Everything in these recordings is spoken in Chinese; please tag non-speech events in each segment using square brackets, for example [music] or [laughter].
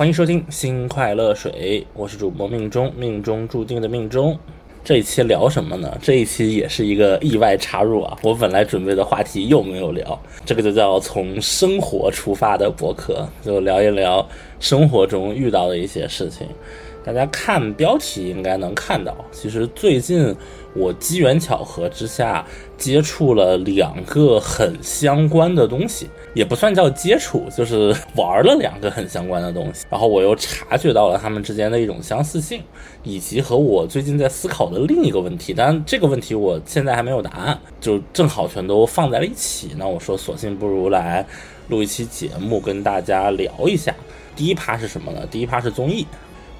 欢迎收听新快乐水，我是主播命中，命中注定的命中。这一期聊什么呢？这一期也是一个意外插入啊！我本来准备的话题又没有聊，这个就叫从生活出发的博客，就聊一聊生活中遇到的一些事情。大家看标题应该能看到，其实最近我机缘巧合之下接触了两个很相关的东西，也不算叫接触，就是玩了两个很相关的东西。然后我又察觉到了他们之间的一种相似性，以及和我最近在思考的另一个问题。但这个问题我现在还没有答案，就正好全都放在了一起。那我说，索性不如来录一期节目跟大家聊一下。第一趴是什么呢？第一趴是综艺。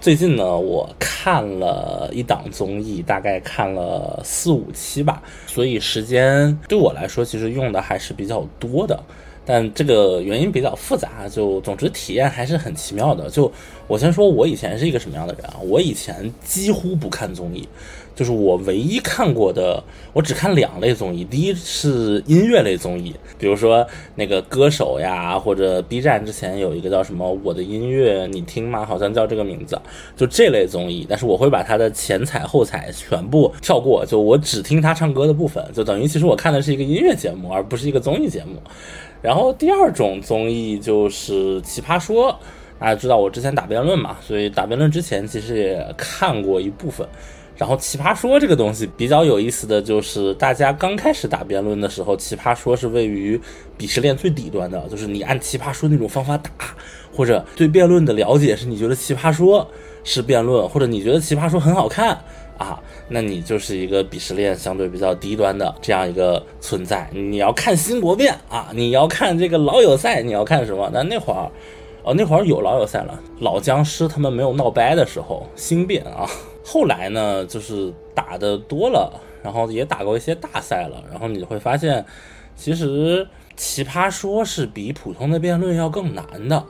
最近呢，我看了一档综艺，大概看了四五期吧，所以时间对我来说其实用的还是比较多的。但这个原因比较复杂，就总之体验还是很奇妙的。就我先说，我以前是一个什么样的人啊？我以前几乎不看综艺。就是我唯一看过的，我只看两类综艺。第一是音乐类综艺，比如说那个歌手呀，或者 B 站之前有一个叫什么《我的音乐你听吗》，好像叫这个名字，就这类综艺。但是我会把它的前彩后彩全部跳过，就我只听他唱歌的部分，就等于其实我看的是一个音乐节目，而不是一个综艺节目。然后第二种综艺就是《奇葩说》，大家知道我之前打辩论嘛，所以打辩论之前其实也看过一部分。然后奇葩说这个东西比较有意思的就是，大家刚开始打辩论的时候，奇葩说是位于鄙视链最底端的，就是你按奇葩说那种方法打，或者对辩论的了解是你觉得奇葩说是辩论，或者你觉得奇葩说很好看啊，那你就是一个鄙视链相对比较低端的这样一个存在。你要看新国辩啊，你要看这个老友赛，你要看什么？那那会儿，哦，那会儿有老友赛了，老僵尸他们没有闹掰的时候，新辩啊。后来呢，就是打的多了，然后也打过一些大赛了，然后你会发现，其实奇葩说是比普通的辩论要更难的，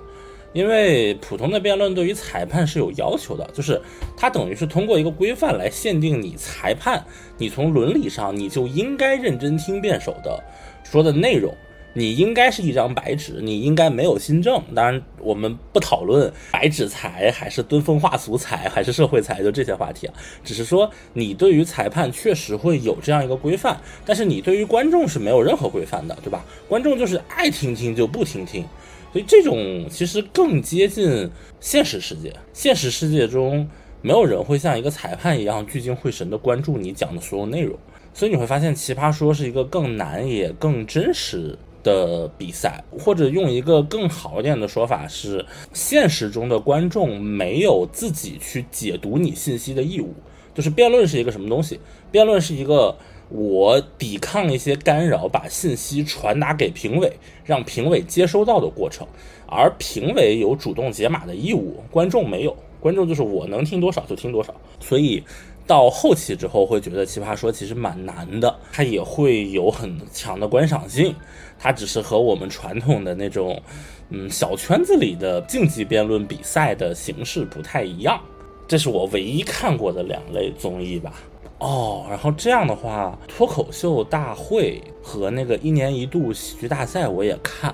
因为普通的辩论对于裁判是有要求的，就是它等于是通过一个规范来限定你裁判，你从伦理上你就应该认真听辩手的说的内容。你应该是一张白纸，你应该没有新政。当然，我们不讨论白纸裁还是敦风化俗裁还是社会裁，就这些话题啊。只是说，你对于裁判确实会有这样一个规范，但是你对于观众是没有任何规范的，对吧？观众就是爱听听就不听听，所以这种其实更接近现实世界。现实世界中，没有人会像一个裁判一样聚精会神地关注你讲的所有内容，所以你会发现，奇葩说是一个更难也更真实。的比赛，或者用一个更好一点的说法是，现实中的观众没有自己去解读你信息的义务。就是辩论是一个什么东西？辩论是一个我抵抗一些干扰，把信息传达给评委，让评委接收到的过程。而评委有主动解码的义务，观众没有。观众就是我能听多少就听多少。所以。到后期之后，会觉得《奇葩说》其实蛮难的，它也会有很强的观赏性，它只是和我们传统的那种，嗯，小圈子里的竞技辩论比赛的形式不太一样。这是我唯一看过的两类综艺吧。哦，然后这样的话，脱口秀大会和那个一年一度喜剧大赛我也看，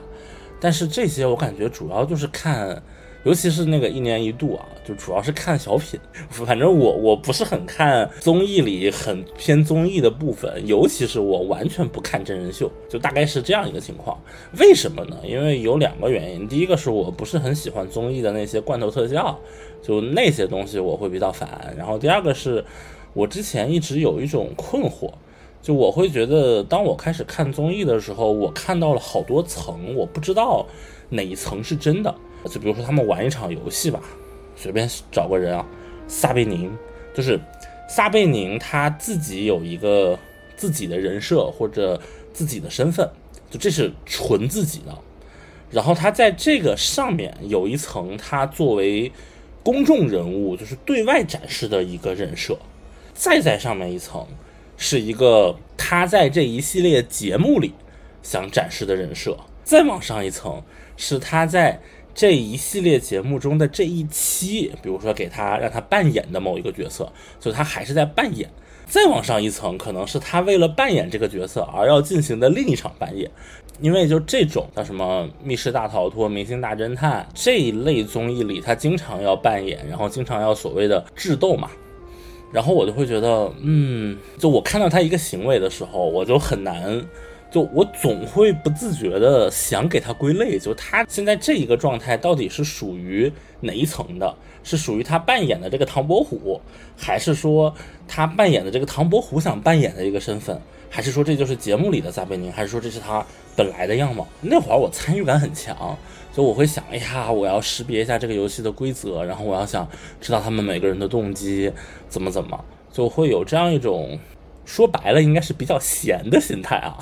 但是这些我感觉主要就是看。尤其是那个一年一度啊，就主要是看小品。[laughs] 反正我我不是很看综艺里很偏综艺的部分，尤其是我完全不看真人秀，就大概是这样一个情况。为什么呢？因为有两个原因。第一个是我不是很喜欢综艺的那些罐头特效，就那些东西我会比较烦。然后第二个是我之前一直有一种困惑，就我会觉得当我开始看综艺的时候，我看到了好多层，我不知道哪一层是真的。就比如说他们玩一场游戏吧，随便找个人啊，撒贝宁，就是撒贝宁他自己有一个自己的人设或者自己的身份，就这是纯自己的。然后他在这个上面有一层他作为公众人物就是对外展示的一个人设，再在上面一层是一个他在这一系列节目里想展示的人设，再往上一层是他在。这一系列节目中的这一期，比如说给他让他扮演的某一个角色，就他还是在扮演。再往上一层，可能是他为了扮演这个角色而要进行的另一场扮演。因为就这种叫什么《密室大逃脱》《明星大侦探》这一类综艺里，他经常要扮演，然后经常要所谓的智斗嘛。然后我就会觉得，嗯，就我看到他一个行为的时候，我就很难，就我总会不自觉的想给他归类，就他现在这一个状态到底是属于哪一层的？是属于他扮演的这个唐伯虎，还是说他扮演的这个唐伯虎想扮演的一个身份？还是说这就是节目里的撒贝宁？还是说这是他本来的样貌？那会儿我参与感很强，就我会想，哎呀，我要识别一下这个游戏的规则，然后我要想知道他们每个人的动机怎么怎么，就会有这样一种说白了应该是比较闲的心态啊，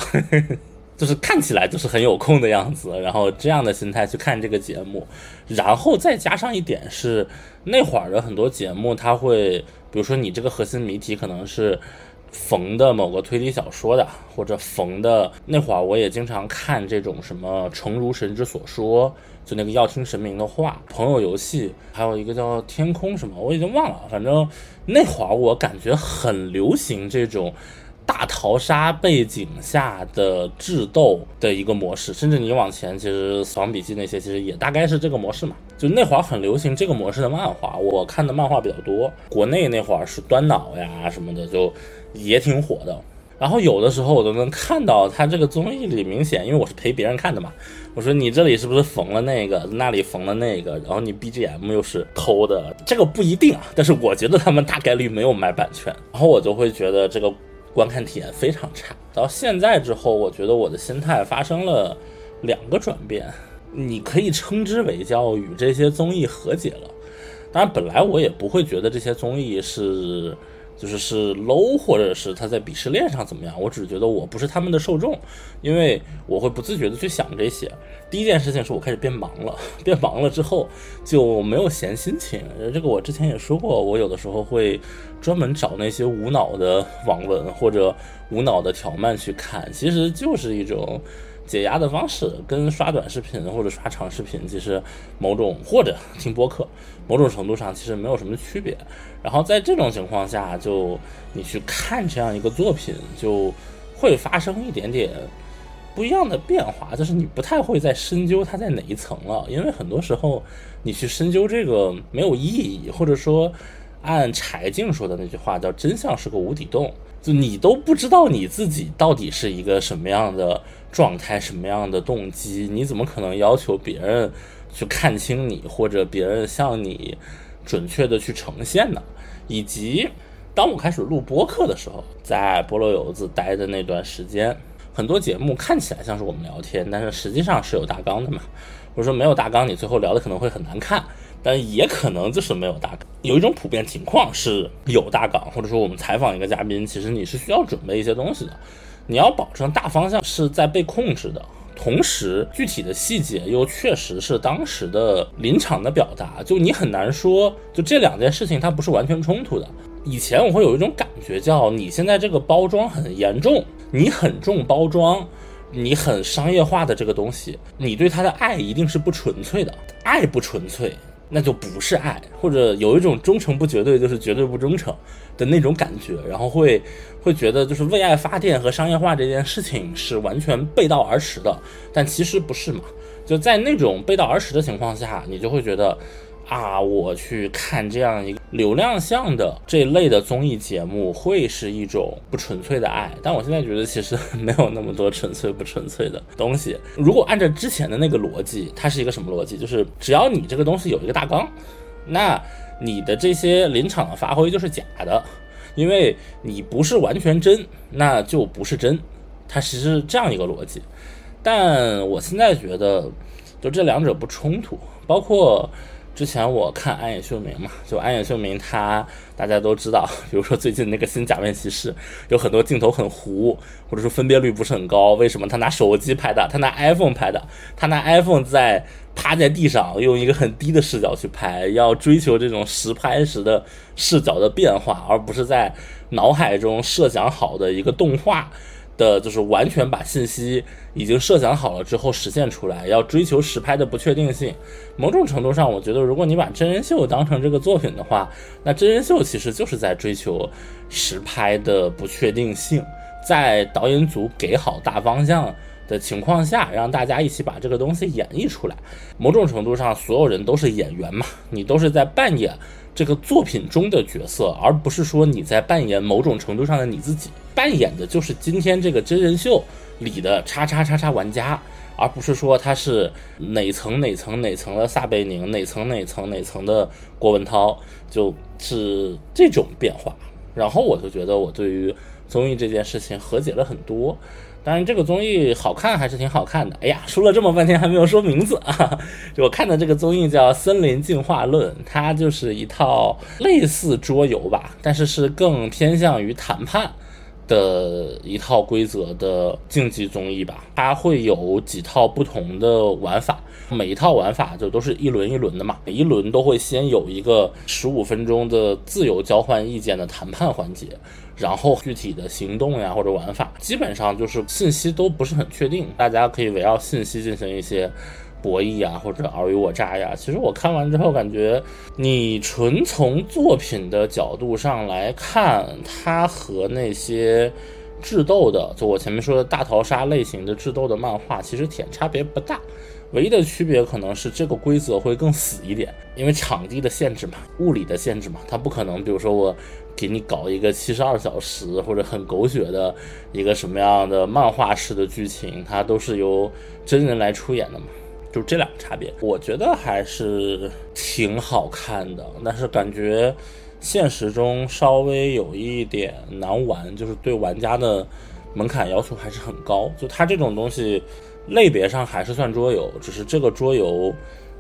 [laughs] 就是看起来就是很有空的样子，然后这样的心态去看这个节目，然后再加上一点是那会儿的很多节目，它会比如说你这个核心谜题可能是。冯的某个推理小说的，或者冯的那会儿，我也经常看这种什么“诚如神之所说”，就那个要听神明的话。朋友游戏还有一个叫“天空”什么，我已经忘了。反正那会儿我感觉很流行这种大逃杀背景下的智斗的一个模式。甚至你往前，其实《死亡笔记》那些其实也大概是这个模式嘛。就那会儿很流行这个模式的漫画，我看的漫画比较多。国内那会儿是端脑呀什么的，就。也挺火的，然后有的时候我都能看到他这个综艺里明显，因为我是陪别人看的嘛。我说你这里是不是缝了那个，那里缝了那个，然后你 BGM 又是偷的，这个不一定啊。但是我觉得他们大概率没有买版权，然后我就会觉得这个观看体验非常差。到现在之后，我觉得我的心态发生了两个转变，你可以称之为叫与这些综艺和解了。当然，本来我也不会觉得这些综艺是。就是是 low，或者是他在鄙视链上怎么样？我只是觉得我不是他们的受众，因为我会不自觉的去想这些。第一件事情是我开始变忙了，变忙了之后就没有闲心情。这个我之前也说过，我有的时候会专门找那些无脑的网文或者无脑的条漫去看，其实就是一种。解压的方式跟刷短视频或者刷长视频，其实某种或者听播客，某种程度上其实没有什么区别。然后在这种情况下，就你去看这样一个作品，就会发生一点点不一样的变化，就是你不太会再深究它在哪一层了，因为很多时候你去深究这个没有意义，或者说按柴静说的那句话叫“真相是个无底洞”，就你都不知道你自己到底是一个什么样的。状态什么样的动机？你怎么可能要求别人去看清你，或者别人向你准确的去呈现呢？以及当我开始录播客的时候，在菠萝油子待的那段时间，很多节目看起来像是我们聊天，但是实际上是有大纲的嘛。或者说没有大纲，你最后聊的可能会很难看，但也可能就是没有大纲。有一种普遍情况是有大纲，或者说我们采访一个嘉宾，其实你是需要准备一些东西的。你要保证大方向是在被控制的，同时具体的细节又确实是当时的临场的表达，就你很难说，就这两件事情它不是完全冲突的。以前我会有一种感觉，叫你现在这个包装很严重，你很重包装，你很商业化的这个东西，你对它的爱一定是不纯粹的，爱不纯粹。那就不是爱，或者有一种忠诚不绝对，就是绝对不忠诚的那种感觉，然后会会觉得就是为爱发电和商业化这件事情是完全背道而驰的，但其实不是嘛？就在那种背道而驰的情况下，你就会觉得。啊，我去看这样一个流量向的这类的综艺节目，会是一种不纯粹的爱。但我现在觉得，其实 [laughs] 没有那么多纯粹不纯粹的东西。如果按照之前的那个逻辑，它是一个什么逻辑？就是只要你这个东西有一个大纲，那你的这些临场的发挥就是假的，因为你不是完全真，那就不是真。它其实是这样一个逻辑。但我现在觉得，就这两者不冲突，包括。之前我看安野秀明嘛，就安野秀明他大家都知道，[laughs] 比如说最近那个新假面骑士，有很多镜头很糊，或者说分辨率不是很高。为什么他拿手机拍的？他拿 iPhone 拍的？他拿 iPhone 在趴在地上，用一个很低的视角去拍，要追求这种实拍时的视角的变化，而不是在脑海中设想好的一个动画的，就是完全把信息已经设想好了之后实现出来，要追求实拍的不确定性。某种程度上，我觉得如果你把真人秀当成这个作品的话，那真人秀其实就是在追求实拍的不确定性，在导演组给好大方向的情况下，让大家一起把这个东西演绎出来。某种程度上，所有人都是演员嘛，你都是在扮演。这个作品中的角色，而不是说你在扮演某种程度上的你自己，扮演的就是今天这个真人秀里的叉叉叉叉玩家，而不是说他是哪层哪层哪层的撒贝宁，哪层哪层哪层的郭文涛，就是这种变化。然后我就觉得我对于综艺这件事情和解了很多。当然，这个综艺好看还是挺好看的。哎呀，说了这么半天还没有说名字啊！就 [laughs] 我看的这个综艺叫《森林进化论》，它就是一套类似桌游吧，但是是更偏向于谈判的一套规则的竞技综艺吧。它会有几套不同的玩法，每一套玩法就都是一轮一轮的嘛，每一轮都会先有一个十五分钟的自由交换意见的谈判环节。然后具体的行动呀或者玩法，基本上就是信息都不是很确定，大家可以围绕信息进行一些博弈啊或者尔虞我诈呀。其实我看完之后感觉，你纯从作品的角度上来看，它和那些智斗的，就我前面说的大逃杀类型的智斗的漫画，其实点差别不大。唯一的区别可能是这个规则会更死一点，因为场地的限制嘛，物理的限制嘛，它不可能，比如说我给你搞一个七十二小时或者很狗血的一个什么样的漫画式的剧情，它都是由真人来出演的嘛，就这两个差别，我觉得还是挺好看的，但是感觉现实中稍微有一点难玩，就是对玩家的门槛要求还是很高，就它这种东西。类别上还是算桌游，只是这个桌游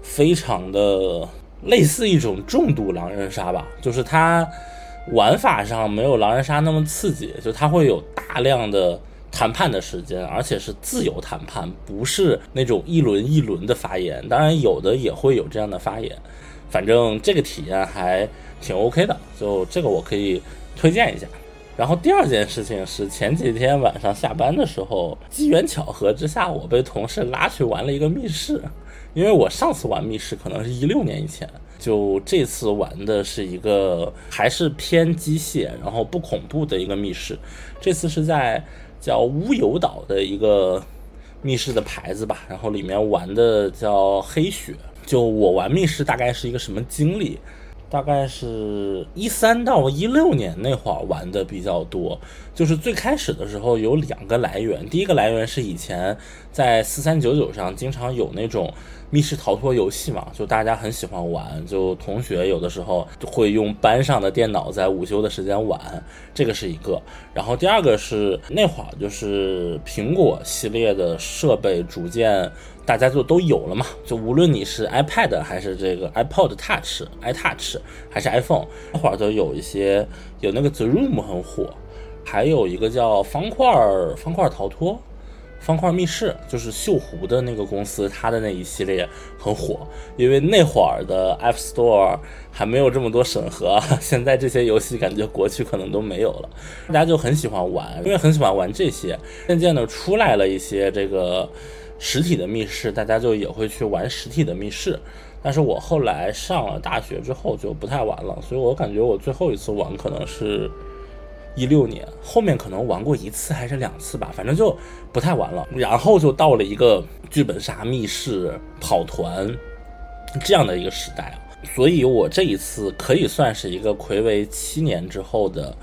非常的类似一种重度狼人杀吧，就是它玩法上没有狼人杀那么刺激，就它会有大量的谈判的时间，而且是自由谈判，不是那种一轮一轮的发言，当然有的也会有这样的发言，反正这个体验还挺 OK 的，就这个我可以推荐一下。然后第二件事情是前几天晚上下班的时候，机缘巧合之下，我被同事拉去玩了一个密室。因为我上次玩密室可能是一六年以前，就这次玩的是一个还是偏机械，然后不恐怖的一个密室。这次是在叫乌有岛的一个密室的牌子吧，然后里面玩的叫黑雪。就我玩密室大概是一个什么经历？大概是一三到一六年那会儿玩的比较多，就是最开始的时候有两个来源，第一个来源是以前在四三九九上经常有那种密室逃脱游戏嘛，就大家很喜欢玩，就同学有的时候会用班上的电脑在午休的时间玩，这个是一个。然后第二个是那会儿就是苹果系列的设备逐渐。大家就都有了嘛，就无论你是 iPad 还是这个 iPod Touch、iTouch 还是 iPhone，那会儿都有一些有那个 The Room 很火，还有一个叫方块方块逃脱、方块密室，就是锈湖的那个公司，它的那一系列很火，因为那会儿的 App Store 还没有这么多审核，[laughs] 现在这些游戏感觉国区可能都没有了，大家就很喜欢玩，因为很喜欢玩这些，渐渐的出来了一些这个。实体的密室，大家就也会去玩实体的密室，但是我后来上了大学之后就不太玩了，所以我感觉我最后一次玩可能是一六年，后面可能玩过一次还是两次吧，反正就不太玩了。然后就到了一个剧本杀、密室、跑团这样的一个时代，所以我这一次可以算是一个魁违七年之后的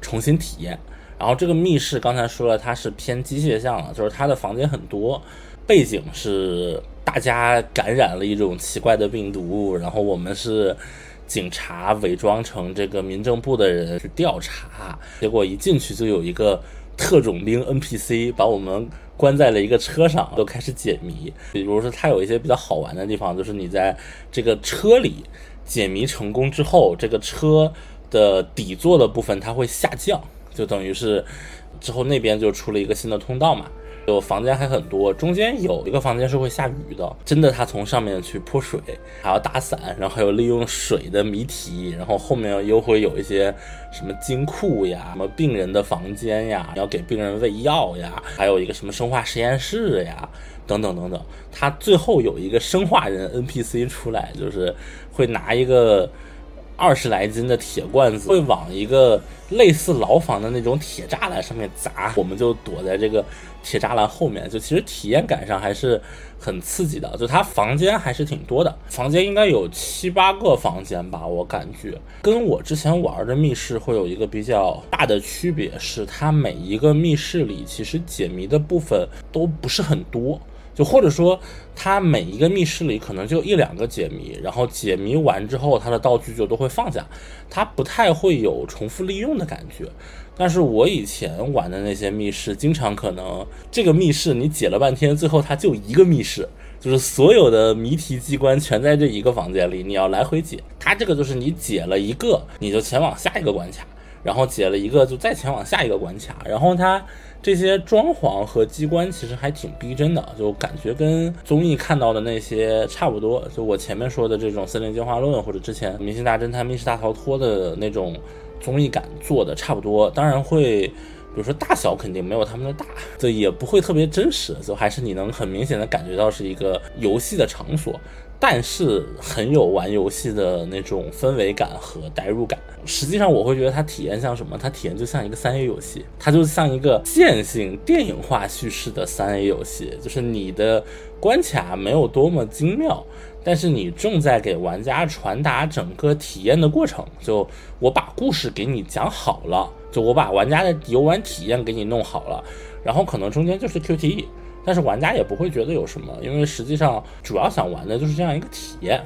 重新体验。然后这个密室刚才说了，它是偏机械向的，就是它的房间很多。背景是大家感染了一种奇怪的病毒，然后我们是警察伪装成这个民政部的人去调查，结果一进去就有一个特种兵 NPC 把我们关在了一个车上，都开始解谜。比如说，它有一些比较好玩的地方，就是你在这个车里解谜成功之后，这个车的底座的部分它会下降，就等于是之后那边就出了一个新的通道嘛。就房间还很多，中间有一个房间是会下雨的，真的他从上面去泼水，还要打伞，然后还有利用水的谜题，然后后面又会有一些什么金库呀，什么病人的房间呀，要给病人喂药呀，还有一个什么生化实验室呀。等等等等，他最后有一个生化人 NPC 出来，就是会拿一个二十来斤的铁罐子，会往一个类似牢房的那种铁栅栏上面砸，我们就躲在这个铁栅栏后面。就其实体验感上还是很刺激的。就它房间还是挺多的，房间应该有七八个房间吧，我感觉跟我之前玩的密室会有一个比较大的区别，是它每一个密室里其实解谜的部分都不是很多。就或者说，它每一个密室里可能就一两个解谜，然后解谜完之后，它的道具就都会放下，它不太会有重复利用的感觉。但是我以前玩的那些密室，经常可能这个密室你解了半天，最后它就一个密室，就是所有的谜题机关全在这一个房间里，你要来回解。它这个就是你解了一个，你就前往下一个关卡，然后解了一个就再前往下一个关卡，然后它。这些装潢和机关其实还挺逼真的，就感觉跟综艺看到的那些差不多。就我前面说的这种《森林进化论》或者之前《明星大侦探》《密室大逃脱》的那种综艺感做的差不多。当然会，比如说大小肯定没有他们的大，这也不会特别真实，就还是你能很明显的感觉到是一个游戏的场所。但是很有玩游戏的那种氛围感和代入感。实际上，我会觉得它体验像什么？它体验就像一个三 A 游戏，它就像一个线性电影化叙事的三 A 游戏。就是你的关卡没有多么精妙，但是你正在给玩家传达整个体验的过程。就我把故事给你讲好了，就我把玩家的游玩体验给你弄好了，然后可能中间就是 QTE。但是玩家也不会觉得有什么，因为实际上主要想玩的就是这样一个体验。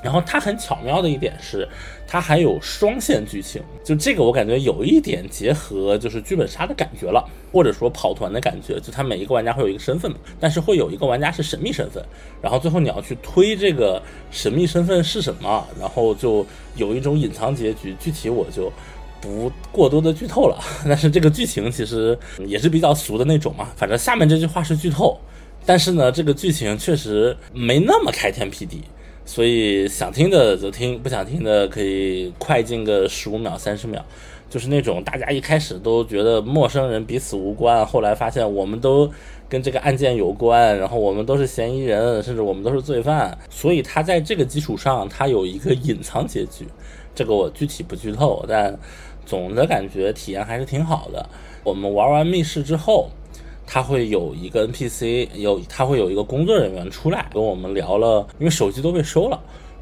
然后它很巧妙的一点是，它还有双线剧情，就这个我感觉有一点结合就是剧本杀的感觉了，或者说跑团的感觉。就它每一个玩家会有一个身份嘛，但是会有一个玩家是神秘身份，然后最后你要去推这个神秘身份是什么，然后就有一种隐藏结局。具体我就。不过多的剧透了，[laughs] 但是这个剧情其实也是比较俗的那种嘛。反正下面这句话是剧透，但是呢，这个剧情确实没那么开天辟地，所以想听的就听，不想听的可以快进个十五秒、三十秒。就是那种大家一开始都觉得陌生人彼此无关，后来发现我们都跟这个案件有关，然后我们都是嫌疑人，甚至我们都是罪犯，所以他在这个基础上，他有一个隐藏结局。这个我具体不剧透，但。总的感觉体验还是挺好的。我们玩完密室之后，他会有一个 NPC，有他会有一个工作人员出来跟我们聊了，因为手机都被收了。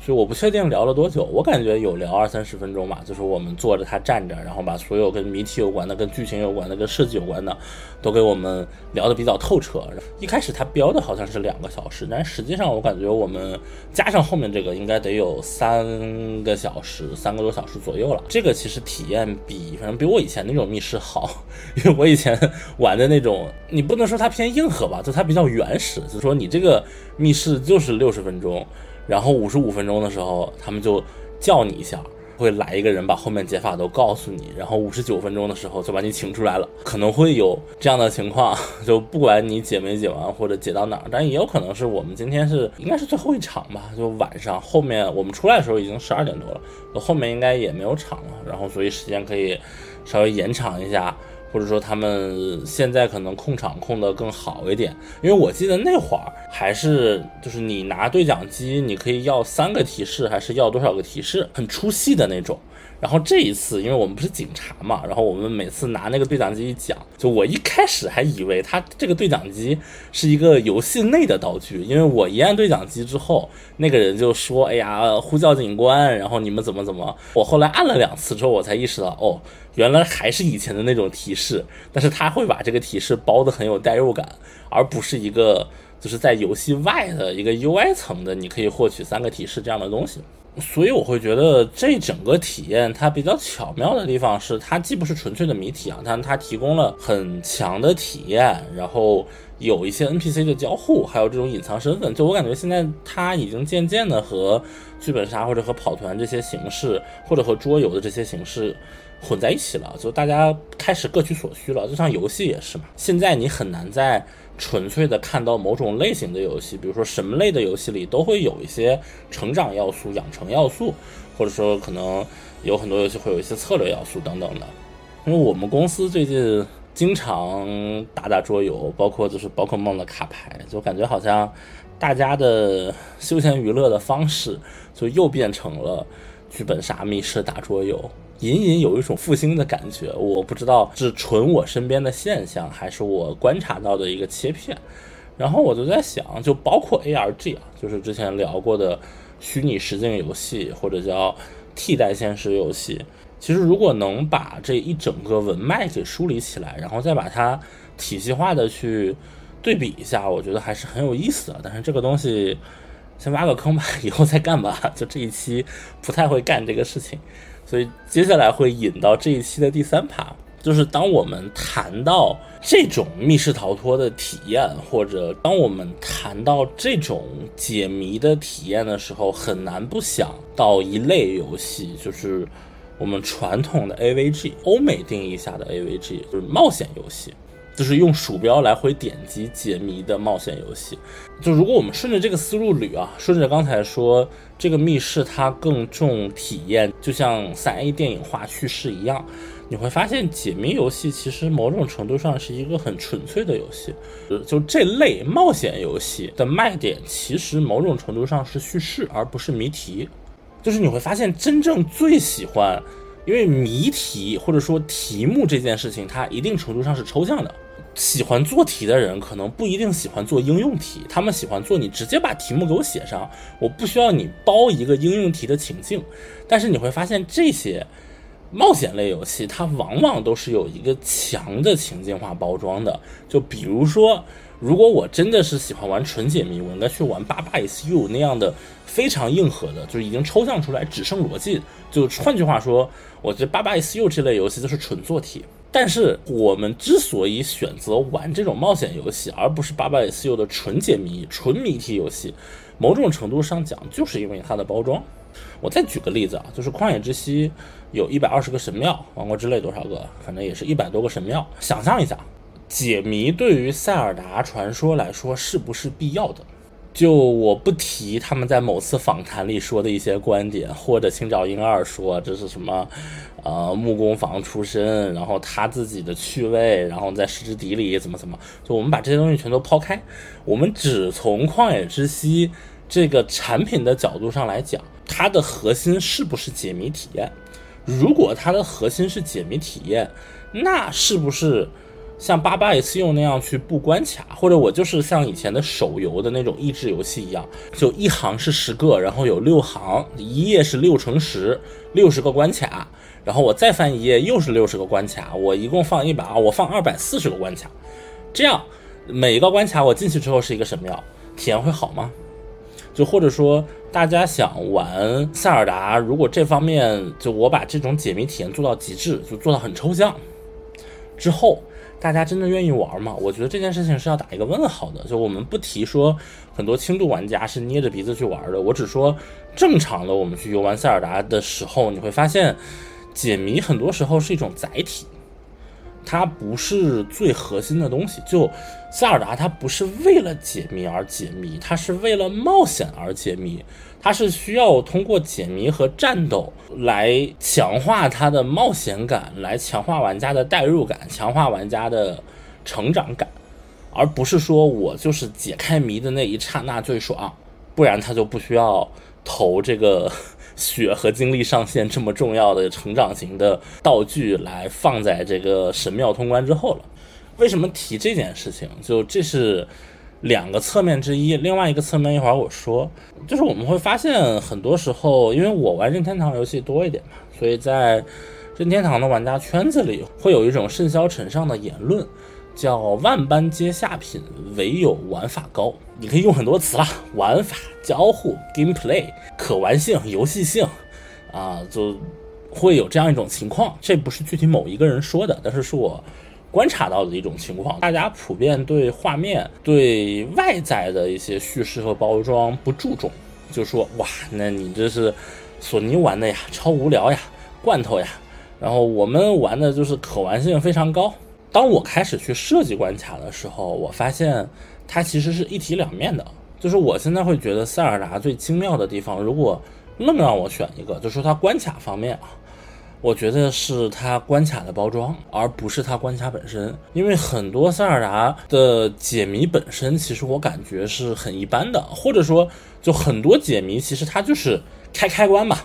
就我不确定聊了多久，我感觉有聊二三十分钟吧。就是我们坐着，他站着，然后把所有跟谜题有关的、跟剧情有关的、跟设计有关的，都给我们聊得比较透彻。一开始他标的好像是两个小时，但实际上我感觉我们加上后面这个应该得有三个小时、三个多小时左右了。这个其实体验比反正比我以前那种密室好，因为我以前玩的那种，你不能说它偏硬核吧，就它比较原始，就是说你这个密室就是六十分钟。然后五十五分钟的时候，他们就叫你一下，会来一个人把后面解法都告诉你。然后五十九分钟的时候就把你请出来了，可能会有这样的情况，就不管你解没解完或者解到哪儿，但也有可能是我们今天是应该是最后一场吧，就晚上后面我们出来的时候已经十二点多了，后面应该也没有场了，然后所以时间可以稍微延长一下。或者说他们现在可能控场控得更好一点，因为我记得那会儿还是就是你拿对讲机，你可以要三个提示，还是要多少个提示，很出戏的那种。然后这一次，因为我们不是警察嘛，然后我们每次拿那个对讲机一讲，就我一开始还以为他这个对讲机是一个游戏内的道具，因为我一按对讲机之后，那个人就说：“哎呀，呼叫警官，然后你们怎么怎么。”我后来按了两次之后，我才意识到，哦，原来还是以前的那种提示，但是他会把这个提示包得很有代入感，而不是一个就是在游戏外的一个 UI 层的，你可以获取三个提示这样的东西。所以我会觉得这整个体验它比较巧妙的地方是，它既不是纯粹的谜题啊，但它提供了很强的体验，然后有一些 NPC 的交互，还有这种隐藏身份，就我感觉现在它已经渐渐的和剧本杀或者和跑团这些形式，或者和桌游的这些形式混在一起了，就大家开始各取所需了。就像游戏也是嘛，现在你很难在纯粹的看到某种类型的游戏，比如说什么类的游戏里都会有一些成长要素、养成要素，或者说可能有很多游戏会有一些策略要素等等的。因为我们公司最近。经常打打桌游，包括就是宝可梦的卡牌，就感觉好像大家的休闲娱乐的方式就又变成了剧本杀、密室、打桌游，隐隐有一种复兴的感觉。我不知道是纯我身边的现象，还是我观察到的一个切片。然后我就在想，就包括 ARG 啊，就是之前聊过的虚拟实境游戏，或者叫替代现实游戏。其实，如果能把这一整个文脉给梳理起来，然后再把它体系化的去对比一下，我觉得还是很有意思的。但是这个东西先挖个坑吧，以后再干吧。就这一期不太会干这个事情，所以接下来会引到这一期的第三趴，就是当我们谈到这种密室逃脱的体验，或者当我们谈到这种解谜的体验的时候，很难不想到一类游戏，就是。我们传统的 AVG，欧美定义下的 AVG 就是冒险游戏，就是用鼠标来回点击解谜的冒险游戏。就如果我们顺着这个思路捋啊，顺着刚才说这个密室它更重体验，就像三 A 电影化叙事一样，你会发现解谜游戏其实某种程度上是一个很纯粹的游戏。就这类冒险游戏的卖点，其实某种程度上是叙事，而不是谜题。就是你会发现，真正最喜欢，因为谜题或者说题目这件事情，它一定程度上是抽象的。喜欢做题的人可能不一定喜欢做应用题，他们喜欢做你直接把题目给我写上，我不需要你包一个应用题的情境。但是你会发现，这些冒险类游戏它往往都是有一个强的情境化包装的。就比如说，如果我真的是喜欢玩纯解谜，我应该去玩八八 S U 那样的。非常硬核的，就是已经抽象出来，只剩逻辑。就换句话说，我觉得八八 SU 这类游戏就是纯做题。但是我们之所以选择玩这种冒险游戏，而不是八八 SU 的纯解谜、纯谜题游戏，某种程度上讲，就是因为它的包装。我再举个例子啊，就是旷野之息有一百二十个神庙，王国之泪多少个？反正也是一百多个神庙。想象一下，解谜对于塞尔达传说来说是不是必要的？就我不提他们在某次访谈里说的一些观点，或者青沼英二说这是什么，呃，木工房出身，然后他自己的趣味，然后在失之底里怎么怎么，就我们把这些东西全都抛开，我们只从旷野之息这个产品的角度上来讲，它的核心是不是解谜体验？如果它的核心是解谜体验，那是不是？像八八 S 用那样去布关卡，或者我就是像以前的手游的那种益智游戏一样，就一行是十个，然后有六行，一页是六乘十，六十个关卡，然后我再翻一页又是六十个关卡，我一共放一百啊，我放二百四十个关卡，这样每一个关卡我进去之后是一个神庙，体验会好吗？就或者说大家想玩塞尔达，如果这方面就我把这种解谜体验做到极致，就做到很抽象之后。大家真的愿意玩吗？我觉得这件事情是要打一个问号的。就我们不提说很多轻度玩家是捏着鼻子去玩的，我只说正常的，我们去游玩塞尔达的时候，你会发现解谜很多时候是一种载体，它不是最核心的东西。就塞尔达，它不是为了解谜而解谜，它是为了冒险而解谜。它是需要通过解谜和战斗来强化它的冒险感，来强化玩家的代入感，强化玩家的成长感，而不是说我就是解开谜的那一刹那最爽，不然他就不需要投这个血和精力上限这么重要的成长型的道具来放在这个神庙通关之后了。为什么提这件事情？就这是。两个侧面之一，另外一个侧面一会儿我说，就是我们会发现很多时候，因为我玩任天堂游戏多一点嘛，所以在任天堂的玩家圈子里，会有一种甚嚣尘上的言论，叫“万般皆下品，唯有玩法高”。你可以用很多词啦，玩法、交互、gameplay、可玩性、游戏性，啊，就会有这样一种情况。这不是具体某一个人说的，但是是我观察到的一种情况，大家普遍对画面、对外在的一些叙事和包装不注重，就说哇，那你这是索尼玩的呀，超无聊呀，罐头呀。然后我们玩的就是可玩性非常高。当我开始去设计关卡的时候，我发现它其实是一体两面的。就是我现在会觉得塞尔达最精妙的地方，如果愣让我选一个，就说它关卡方面啊。我觉得是它关卡的包装，而不是它关卡本身。因为很多塞尔达的解谜本身，其实我感觉是很一般的，或者说，就很多解谜其实它就是开开关嘛，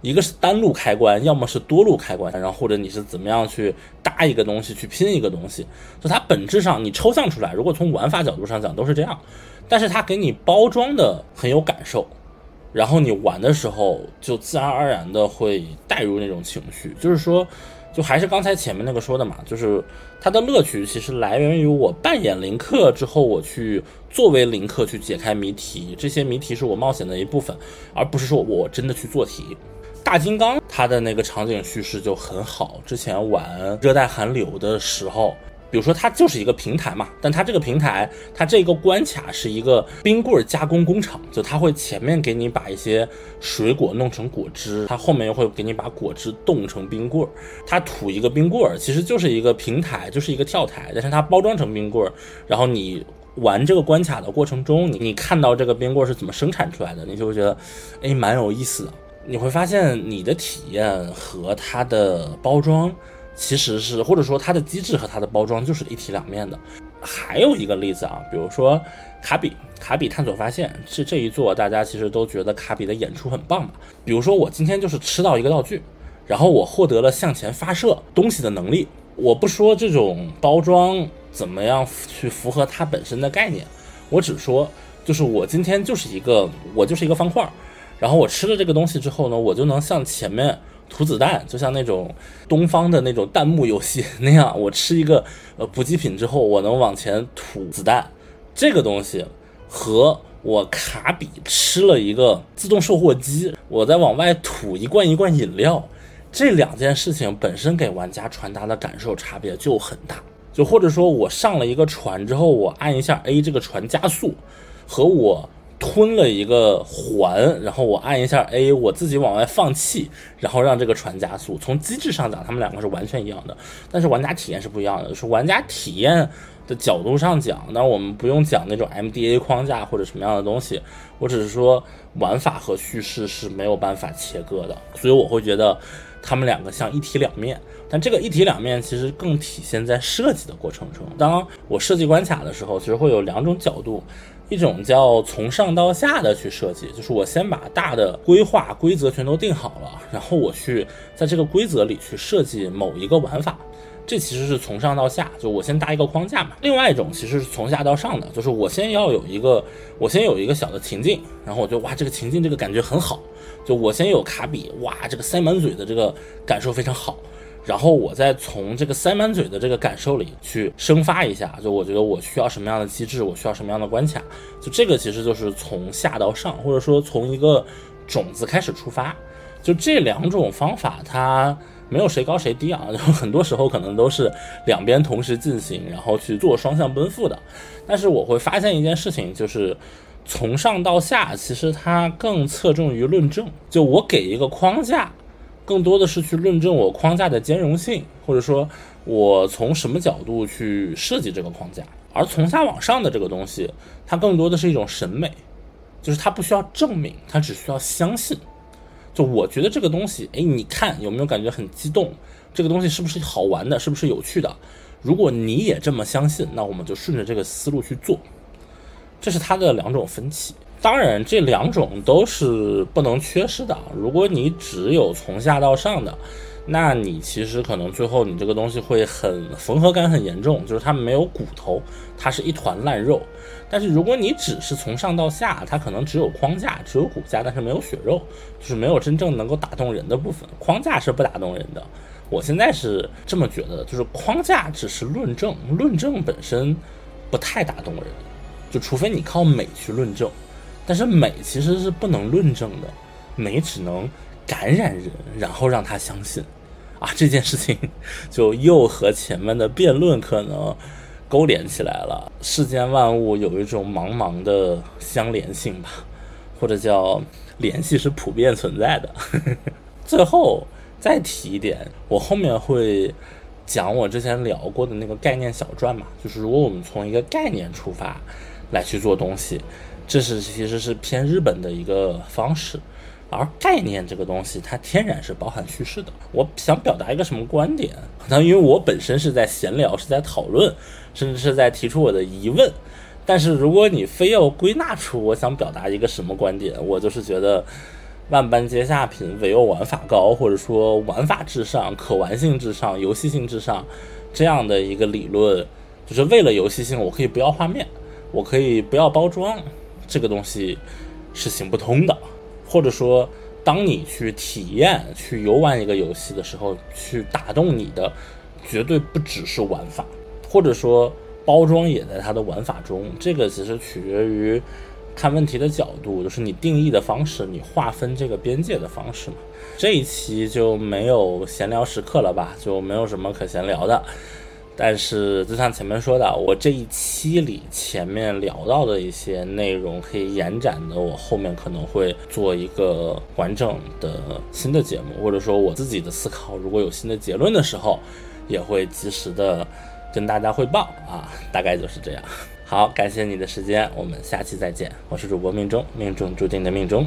一个是单路开关，要么是多路开关，然后或者你是怎么样去搭一个东西，去拼一个东西。就它本质上你抽象出来，如果从玩法角度上讲都是这样，但是它给你包装的很有感受。然后你玩的时候，就自然而然的会带入那种情绪，就是说，就还是刚才前面那个说的嘛，就是它的乐趣其实来源于我扮演林克之后，我去作为林克去解开谜题，这些谜题是我冒险的一部分，而不是说我真的去做题。大金刚它的那个场景叙事就很好，之前玩热带寒流的时候。比如说，它就是一个平台嘛，但它这个平台，它这个关卡是一个冰棍加工工厂，就它会前面给你把一些水果弄成果汁，它后面又会给你把果汁冻成冰棍儿，它吐一个冰棍儿，其实就是一个平台，就是一个跳台，但是它包装成冰棍儿，然后你玩这个关卡的过程中，你你看到这个冰棍是怎么生产出来的，你就会觉得，哎，蛮有意思的，你会发现你的体验和它的包装。其实是，或者说它的机制和它的包装就是一体两面的。还有一个例子啊，比如说卡比，卡比探索发现是这一座，大家其实都觉得卡比的演出很棒嘛。比如说我今天就是吃到一个道具，然后我获得了向前发射东西的能力。我不说这种包装怎么样去符合它本身的概念，我只说就是我今天就是一个我就是一个方块，然后我吃了这个东西之后呢，我就能像前面。吐子弹，就像那种东方的那种弹幕游戏那样，[laughs] 我吃一个呃补给品之后，我能往前吐子弹。这个东西和我卡比吃了一个自动售货机，我在往外吐一罐一罐饮料，这两件事情本身给玩家传达的感受差别就很大。就或者说我上了一个船之后，我按一下 A，这个船加速，和我。吞了一个环，然后我按一下 A，我自己往外放气，然后让这个船加速。从机制上讲，他们两个是完全一样的，但是玩家体验是不一样的。是玩家体验的角度上讲，那我们不用讲那种 MDA 框架或者什么样的东西，我只是说玩法和叙事是没有办法切割的，所以我会觉得他们两个像一体两面。但这个一体两面其实更体现在设计的过程中。当我设计关卡的时候，其实会有两种角度。一种叫从上到下的去设计，就是我先把大的规划规则全都定好了，然后我去在这个规则里去设计某一个玩法，这其实是从上到下，就我先搭一个框架嘛。另外一种其实是从下到上的，就是我先要有一个，我先有一个小的情境，然后我觉得哇，这个情境这个感觉很好，就我先有卡比，哇，这个塞满嘴的这个感受非常好。然后我再从这个塞满嘴的这个感受里去生发一下，就我觉得我需要什么样的机制，我需要什么样的关卡，就这个其实就是从下到上，或者说从一个种子开始出发，就这两种方法它没有谁高谁低啊，就很多时候可能都是两边同时进行，然后去做双向奔赴的。但是我会发现一件事情，就是从上到下，其实它更侧重于论证，就我给一个框架。更多的是去论证我框架的兼容性，或者说我从什么角度去设计这个框架。而从下往上的这个东西，它更多的是一种审美，就是它不需要证明，它只需要相信。就我觉得这个东西，哎，你看有没有感觉很激动？这个东西是不是好玩的？是不是有趣的？如果你也这么相信，那我们就顺着这个思路去做。这是它的两种分歧。当然，这两种都是不能缺失的。如果你只有从下到上的，那你其实可能最后你这个东西会很缝合感很严重，就是它没有骨头，它是一团烂肉。但是如果你只是从上到下，它可能只有框架，只有骨架，但是没有血肉，就是没有真正能够打动人的部分。框架是不打动人的。我现在是这么觉得，就是框架只是论证，论证本身不太打动人，就除非你靠美去论证。但是美其实是不能论证的，美只能感染人，然后让他相信，啊，这件事情 [laughs] 就又和前面的辩论可能勾连起来了。世间万物有一种茫茫的相连性吧，或者叫联系是普遍存在的。[laughs] 最后再提一点，我后面会讲我之前聊过的那个概念小传嘛，就是如果我们从一个概念出发来去做东西，这是其实是偏日本的一个方式。而概念这个东西，它天然是包含叙事的。我想表达一个什么观点？可能因为我本身是在闲聊，是在讨论，甚至是在提出我的疑问。但是如果你非要归纳出我想表达一个什么观点，我就是觉得万般皆下品，唯有玩法高，或者说玩法至上、可玩性至上、游戏性至上这样的一个理论，就是为了游戏性，我可以不要画面，我可以不要包装，这个东西是行不通的。或者说，当你去体验、去游玩一个游戏的时候，去打动你的，绝对不只是玩法，或者说包装也在它的玩法中。这个其实取决于看问题的角度，就是你定义的方式，你划分这个边界的方式嘛。这一期就没有闲聊时刻了吧？就没有什么可闲聊的。但是，就像前面说的，我这一期里前面聊到的一些内容可以延展的，我后面可能会做一个完整的新的节目，或者说我自己的思考，如果有新的结论的时候，也会及时的跟大家汇报啊，大概就是这样。好，感谢你的时间，我们下期再见。我是主播命中，命中注定的命中。